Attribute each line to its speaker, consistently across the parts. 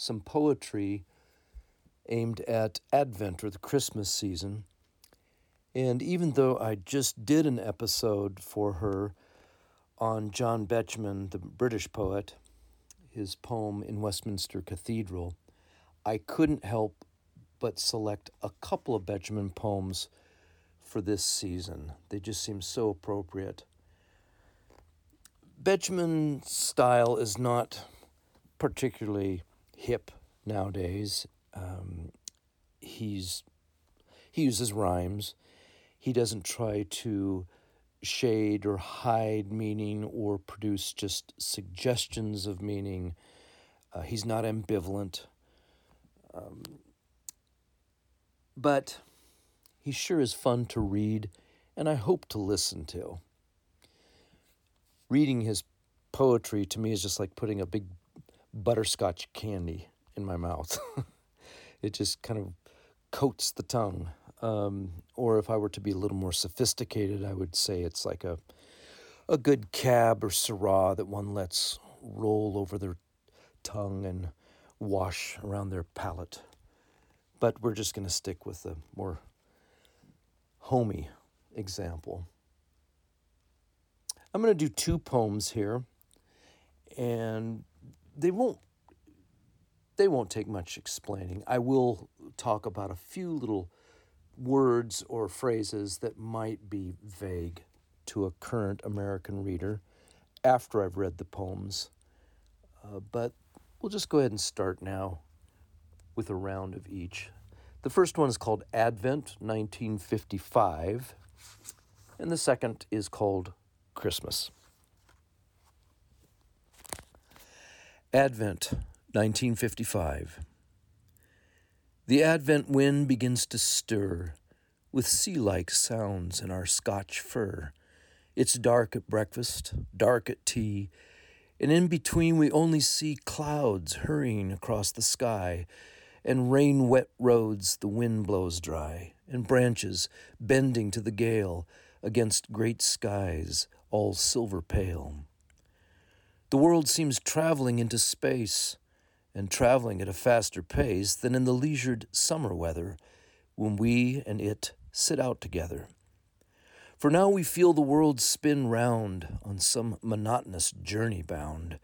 Speaker 1: some poetry aimed at Advent or the Christmas season. And even though I just did an episode for her on John Betjeman, the British poet, his poem in Westminster Cathedral, I couldn't help but select a couple of Betjeman poems for this season. They just seem so appropriate. Betjeman's style is not particularly hip nowadays. Um, he's he uses rhymes. He doesn't try to shade or hide meaning or produce just suggestions of meaning. Uh, he's not ambivalent. Um, but he sure is fun to read, and I hope to listen to. Reading his poetry to me is just like putting a big butterscotch candy in my mouth. it just kind of coats the tongue. Um, or if I were to be a little more sophisticated, I would say it's like a a good cab or syrah that one lets roll over their tongue and wash around their palate. But we're just going to stick with the more homey example. I'm going to do two poems here, and they won't they won't take much explaining. I will talk about a few little words or phrases that might be vague to a current American reader after I've read the poems. Uh, but we'll just go ahead and start now with a round of each. The first one is called Advent 1955, and the second is called Christmas. Advent 1955. The Advent wind begins to stir with sea like sounds in our Scotch fir. It's dark at breakfast, dark at tea, and in between we only see clouds hurrying across the sky, and rain wet roads the wind blows dry, and branches bending to the gale against great skies all silver pale. The world seems traveling into space, and traveling at a faster pace than in the leisured summer weather when we and it sit out together. For now we feel the world spin round on some monotonous journey bound.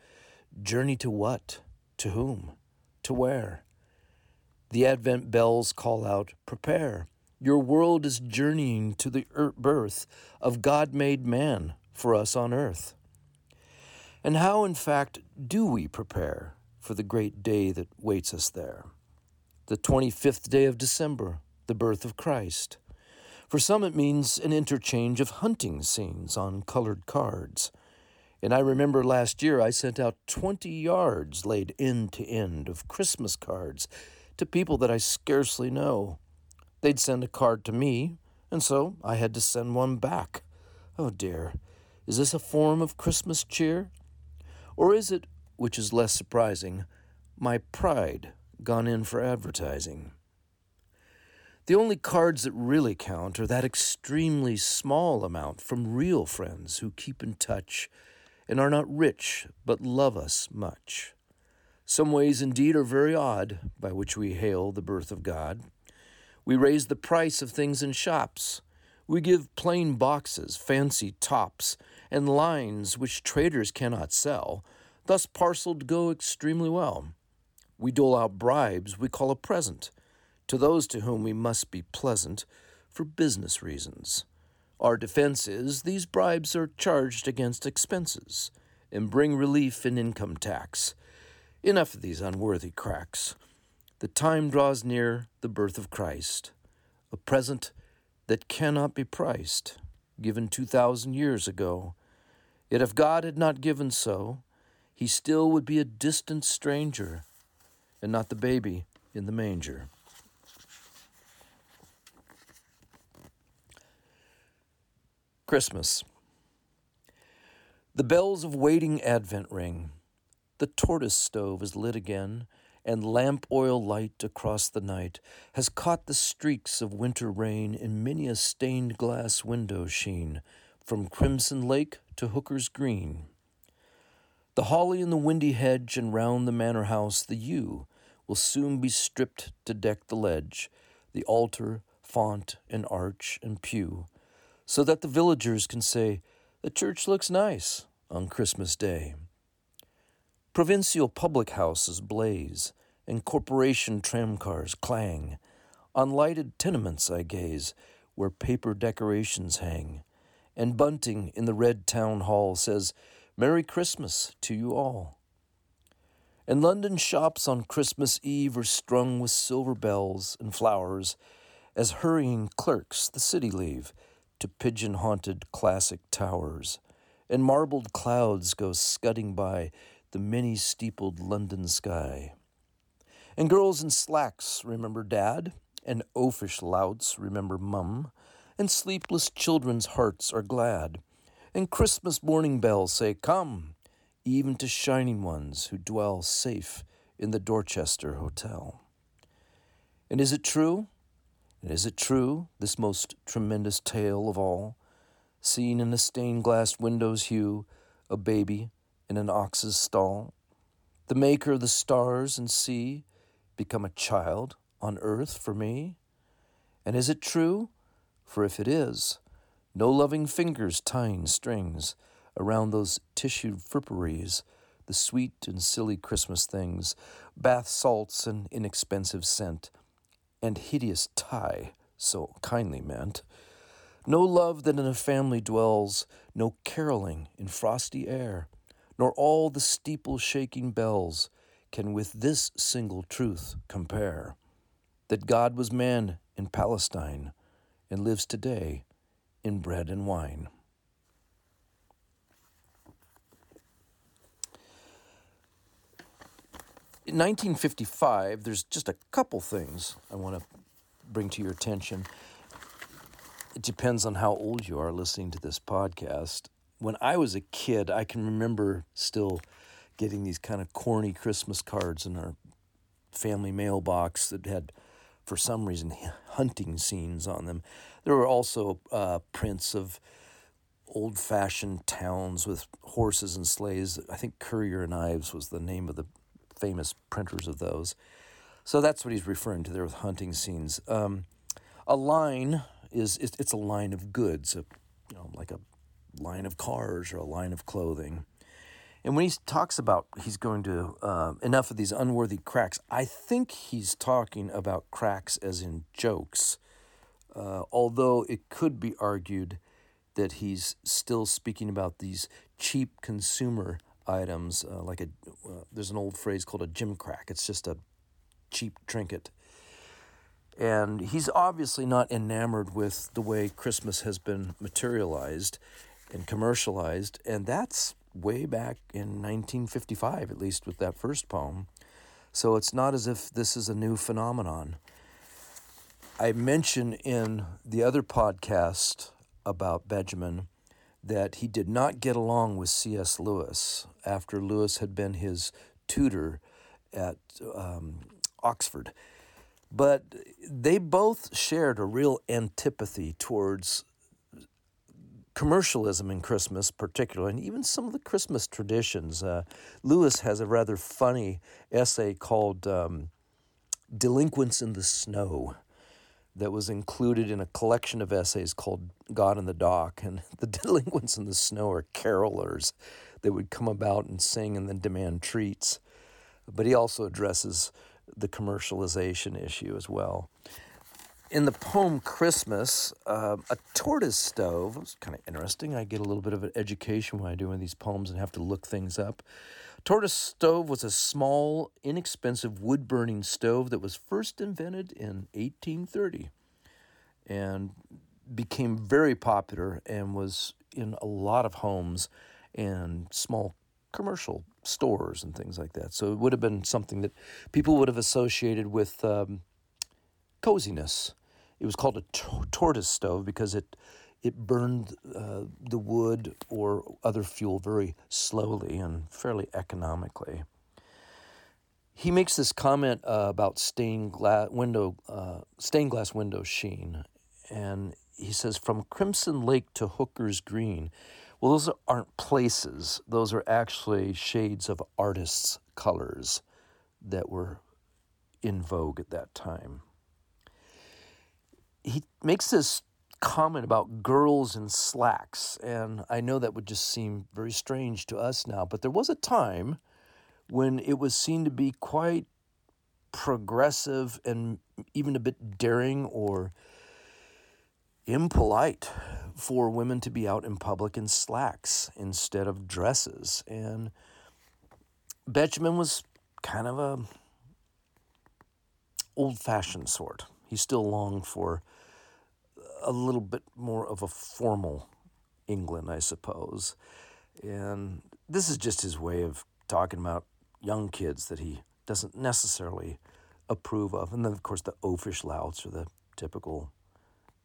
Speaker 1: Journey to what? To whom? To where? The Advent bells call out, Prepare! Your world is journeying to the er, birth of God made man for us on earth. And how, in fact, do we prepare for the great day that waits us there? The 25th day of December, the birth of Christ. For some, it means an interchange of hunting scenes on colored cards. And I remember last year I sent out 20 yards laid end to end of Christmas cards to people that I scarcely know. They'd send a card to me, and so I had to send one back. Oh dear, is this a form of Christmas cheer? Or is it, which is less surprising, my pride gone in for advertising? The only cards that really count are that extremely small amount from real friends who keep in touch and are not rich but love us much. Some ways indeed are very odd by which we hail the birth of God. We raise the price of things in shops. We give plain boxes, fancy tops, and lines which traders cannot sell, thus parceled go extremely well. We dole out bribes we call a present to those to whom we must be pleasant for business reasons. Our defense is these bribes are charged against expenses and bring relief in income tax. Enough of these unworthy cracks. The time draws near the birth of Christ, a present that cannot be priced, given 2,000 years ago. Yet if God had not given so, he still would be a distant stranger. and not the baby in the manger. Christmas. The bells of waiting Advent ring. The tortoise stove is lit again, and lamp oil light across the night has caught the streaks of winter rain in many a stained glass window sheen, from Crimson Lake to Hooker's Green. The holly in the windy hedge and round the manor house the yew will soon be stripped to deck the ledge, the altar, font, and arch and pew so that the villagers can say, The church looks nice on Christmas Day. Provincial public houses blaze, and corporation tramcars clang. On lighted tenements I gaze, where paper decorations hang. And bunting in the red town hall says, Merry Christmas to you all. And London shops on Christmas Eve are strung with silver bells and flowers, as hurrying clerks the city leave to pigeon haunted classic towers, and marbled clouds go scudding by the many steepled London sky. And girls in slacks remember dad, and oafish louts remember mum, and sleepless children's hearts are glad, and Christmas morning bells say, Come, even to shining ones who dwell safe in the Dorchester Hotel. And is it true? And is it true, this most tremendous tale of all, seen in a stained glass window's hue, a baby in an ox's stall? The maker of the stars and sea become a child on earth for me? And is it true? For if it is, no loving fingers tying strings around those tissued fripperies, the sweet and silly Christmas things, bath salts and inexpensive scent and hideous tie, so kindly meant. No love that in a family dwells, no caroling in frosty air, nor all the steeple shaking bells can with this single truth compare that God was man in Palestine and lives today in bread and wine. In 1955, there's just a couple things I want to bring to your attention. It depends on how old you are listening to this podcast. When I was a kid, I can remember still getting these kind of corny Christmas cards in our family mailbox that had, for some reason, hunting scenes on them. There were also uh, prints of old fashioned towns with horses and sleighs. I think Currier and Ives was the name of the famous printers of those. So that's what he's referring to there with hunting scenes. Um, a line is it's a line of goods, a, you know, like a line of cars or a line of clothing. And when he talks about he's going to uh, enough of these unworthy cracks, I think he's talking about cracks as in jokes. Uh, although it could be argued that he's still speaking about these cheap consumer items, uh, like a uh, there's an old phrase called a gimcrack. It's just a cheap trinket. And he's obviously not enamored with the way Christmas has been materialized and commercialized, and that's way back in 1955, at least with that first poem. So it's not as if this is a new phenomenon. I mentioned in the other podcast about Betjeman that he did not get along with C.S. Lewis after Lewis had been his tutor at um, Oxford. But they both shared a real antipathy towards commercialism in Christmas, particularly, and even some of the Christmas traditions. Uh, Lewis has a rather funny essay called um, Delinquents in the Snow that was included in a collection of essays called God in the Dock. And the delinquents in the snow are carolers that would come about and sing and then demand treats. But he also addresses the commercialization issue as well. In the poem Christmas, uh, a tortoise stove was kind of interesting. I get a little bit of an education when I do one of these poems and have to look things up. Tortoise stove was a small, inexpensive wood burning stove that was first invented in 1830 and became very popular and was in a lot of homes and small commercial stores and things like that. So it would have been something that people would have associated with um, coziness. It was called a t- tortoise stove because it it burned uh, the wood or other fuel very slowly and fairly economically. He makes this comment uh, about stained glass window, uh, stained glass window sheen, and he says from Crimson Lake to Hooker's Green. Well, those aren't places; those are actually shades of artists' colors that were in vogue at that time. He makes this comment about girls in slacks, and I know that would just seem very strange to us now, but there was a time when it was seen to be quite progressive and even a bit daring or impolite for women to be out in public in slacks instead of dresses. And Betjeman was kind of a old fashioned sort. He still longed for a little bit more of a formal England, I suppose. And this is just his way of talking about young kids that he doesn't necessarily approve of. And then, of course, the oafish louts are the typical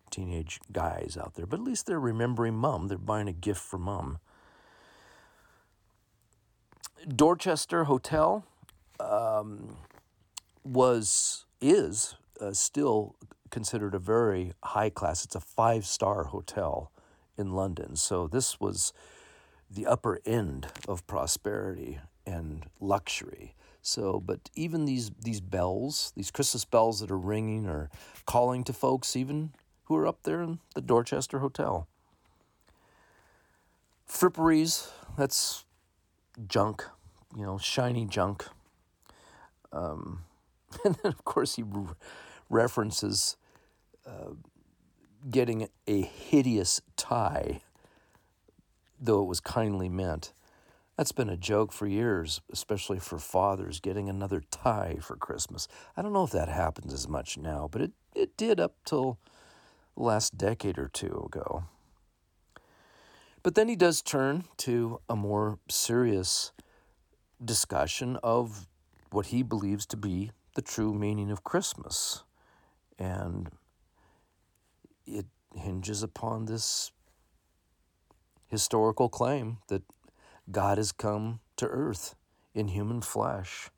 Speaker 1: teenage guys out there. But at least they're remembering mom. They're buying a gift for mom. Dorchester Hotel um, was is uh, still considered a very high class. It's a five star hotel in London. So this was the upper end of prosperity and luxury. So, but even these these bells, these Christmas bells that are ringing or calling to folks, even who are up there in the Dorchester Hotel. Fripperies, that's junk, you know, shiny junk. Um, and then, of course, he references uh, getting a hideous tie, though it was kindly meant. That's been a joke for years, especially for fathers getting another tie for Christmas. I don't know if that happens as much now, but it, it did up till the last decade or two ago. But then he does turn to a more serious discussion of what he believes to be the true meaning of Christmas. And it hinges upon this historical claim that God has come to earth in human flesh.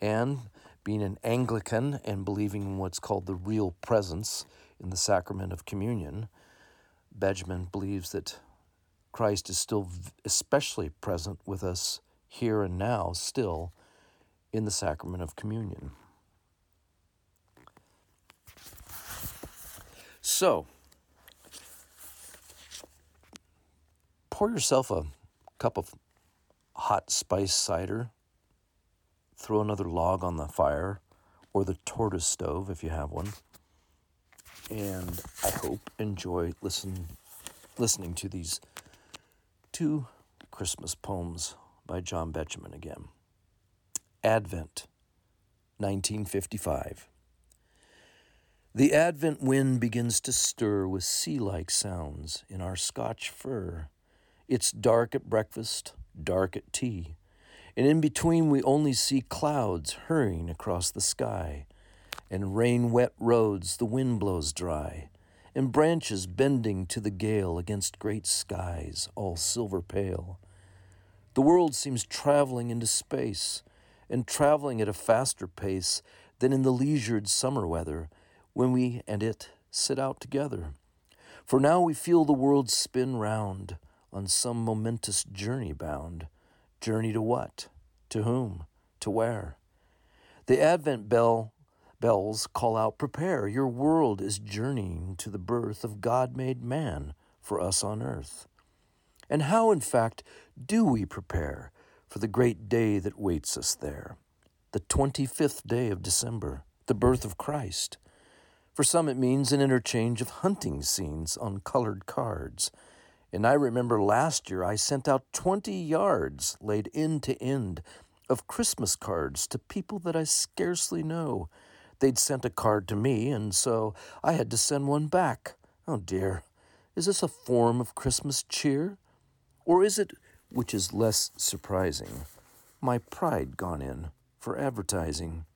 Speaker 1: And being an Anglican and believing in what's called the real presence in the sacrament of communion, Betjeman believes that Christ is still especially present with us here and now, still in the sacrament of communion. So, pour yourself a cup of hot spice cider, throw another log on the fire, or the tortoise stove if you have one, and I hope enjoy listen, listening to these two Christmas poems by John Betjeman again. Advent, 1955. The Advent wind begins to stir with sea like sounds in our Scotch fir. It's dark at breakfast, dark at tea, and in between we only see clouds hurrying across the sky, and rain wet roads the wind blows dry, and branches bending to the gale against great skies all silver pale. The world seems traveling into space, and traveling at a faster pace than in the leisured summer weather when we and it sit out together. For now we feel the world spin round on some momentous journey bound. Journey to what? To whom? To where? The Advent bell bells call out, Prepare, your world is journeying to the birth of God made man for us on earth. And how, in fact, do we prepare for the great day that waits us there? The 25th day of December, the birth of Christ. For some, it means an interchange of hunting scenes on colored cards. And I remember last year I sent out 20 yards laid end to end of Christmas cards to people that I scarcely know. They'd sent a card to me, and so I had to send one back. Oh dear, is this a form of Christmas cheer? Or is it which is less surprising, my pride gone in for advertising.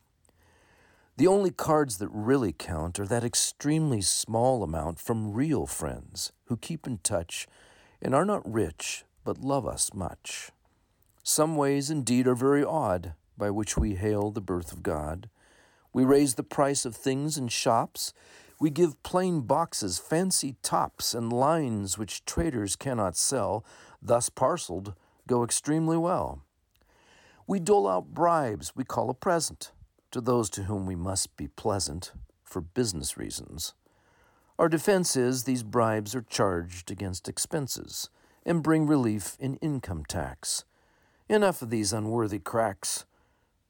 Speaker 1: The only cards that really count are that extremely small amount from real friends who keep in touch and are not rich but love us much. Some ways indeed are very odd by which we hail the birth of God. We raise the price of things in shops. We give plain boxes fancy tops and lines which traders cannot sell, thus parceled, go extremely well. We dole out bribes we call a present to those to whom we must be pleasant for business reasons. Our defense is these bribes are charged against expenses and bring relief in income tax. Enough of these unworthy cracks.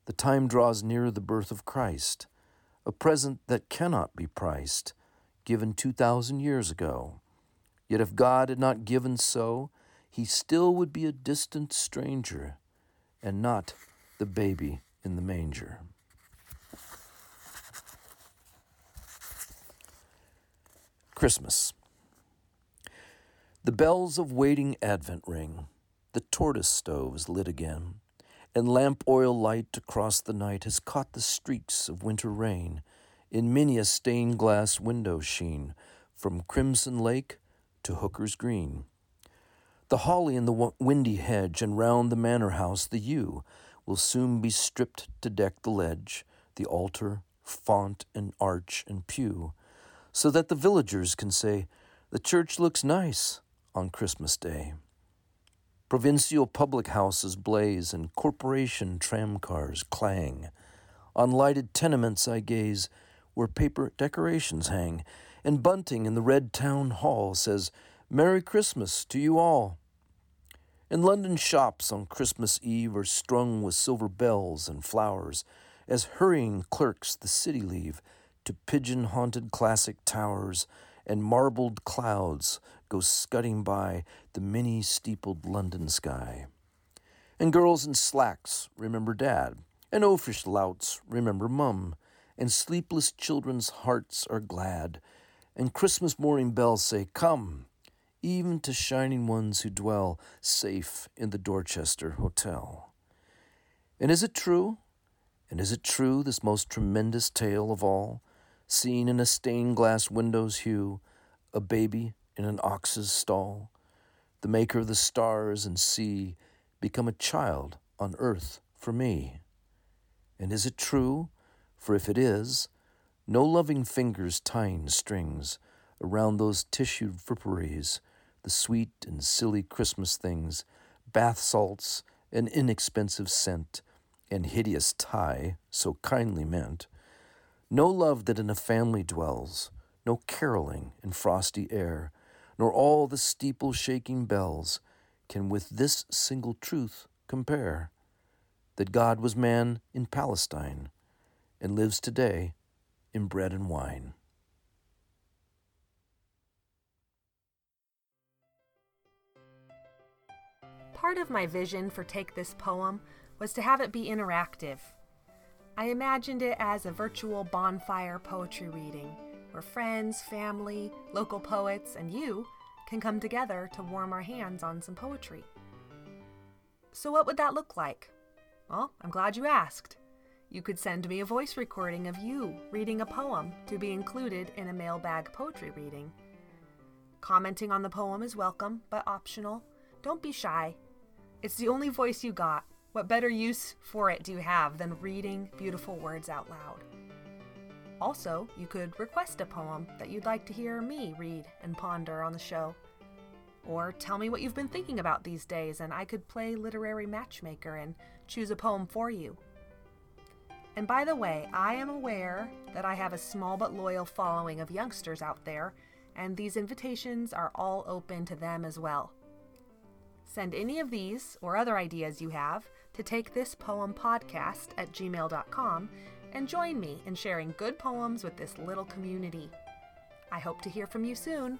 Speaker 1: The time draws near the birth of Christ, a present that cannot be priced, given 2,000 years ago. Yet if God had not given so, he still would be a distant stranger and not the baby in the manger. Christmas. The bells of waiting Advent ring, the tortoise stoves lit again, and lamp oil light across the night has caught the streaks of winter rain in many a stained glass window sheen from Crimson Lake to Hooker's Green. The holly in the windy hedge and round the manor house the yew will soon be stripped to deck the ledge, the altar, font and arch and pew so that the villagers can say, The church looks nice on Christmas Day. Provincial public houses blaze and corporation tramcars clang. On lighted tenements I gaze where paper decorations hang, and bunting in the red town hall says, Merry Christmas to you all. And London shops on Christmas Eve are strung with silver bells and flowers, as hurrying clerks the city leave to pigeon haunted classic towers and marbled clouds go scudding by the many steepled London sky. And girls in slacks remember dad, and oafish louts remember mum, and sleepless children's hearts are glad, and Christmas morning bells say, Come, even to shining ones who dwell safe in the Dorchester Hotel. And is it true? And is it true, this most tremendous tale of all? Seen in a stained glass window's hue, a baby in an ox's stall, the maker of the stars and sea, become a child on earth for me. And is it true? For if it is, no loving fingers tying strings around those tissued fripperies, the sweet and silly Christmas things, bath salts, and inexpensive scent, and hideous tie so kindly meant, no love that in a family dwells, no caroling in frosty air, nor all the steeple shaking bells can with this single truth compare that God was man in Palestine and lives today in bread and wine.
Speaker 2: Part of my vision for Take This Poem was to have it be interactive I imagined it as a virtual bonfire poetry reading where friends, family, local poets, and you can come together to warm our hands on some poetry. So, what would that look like? Well, I'm glad you asked. You could send me a voice recording of you reading a poem to be included in a mailbag poetry reading. Commenting on the poem is welcome, but optional. Don't be shy. It's the only voice you got, what better use for it do you have than reading beautiful words out loud? Also, you could request a poem that you'd like to hear me read and ponder on the show. Or tell me what you've been thinking about these days, and I could play literary matchmaker and choose a poem for you. And by the way, I am aware that I have a small but loyal following of youngsters out there, and these invitations are all open to them as well. Send any of these or other ideas you have to take this poem podcast at gmail.com and join me in sharing good poems with this little community. I hope to hear from you soon.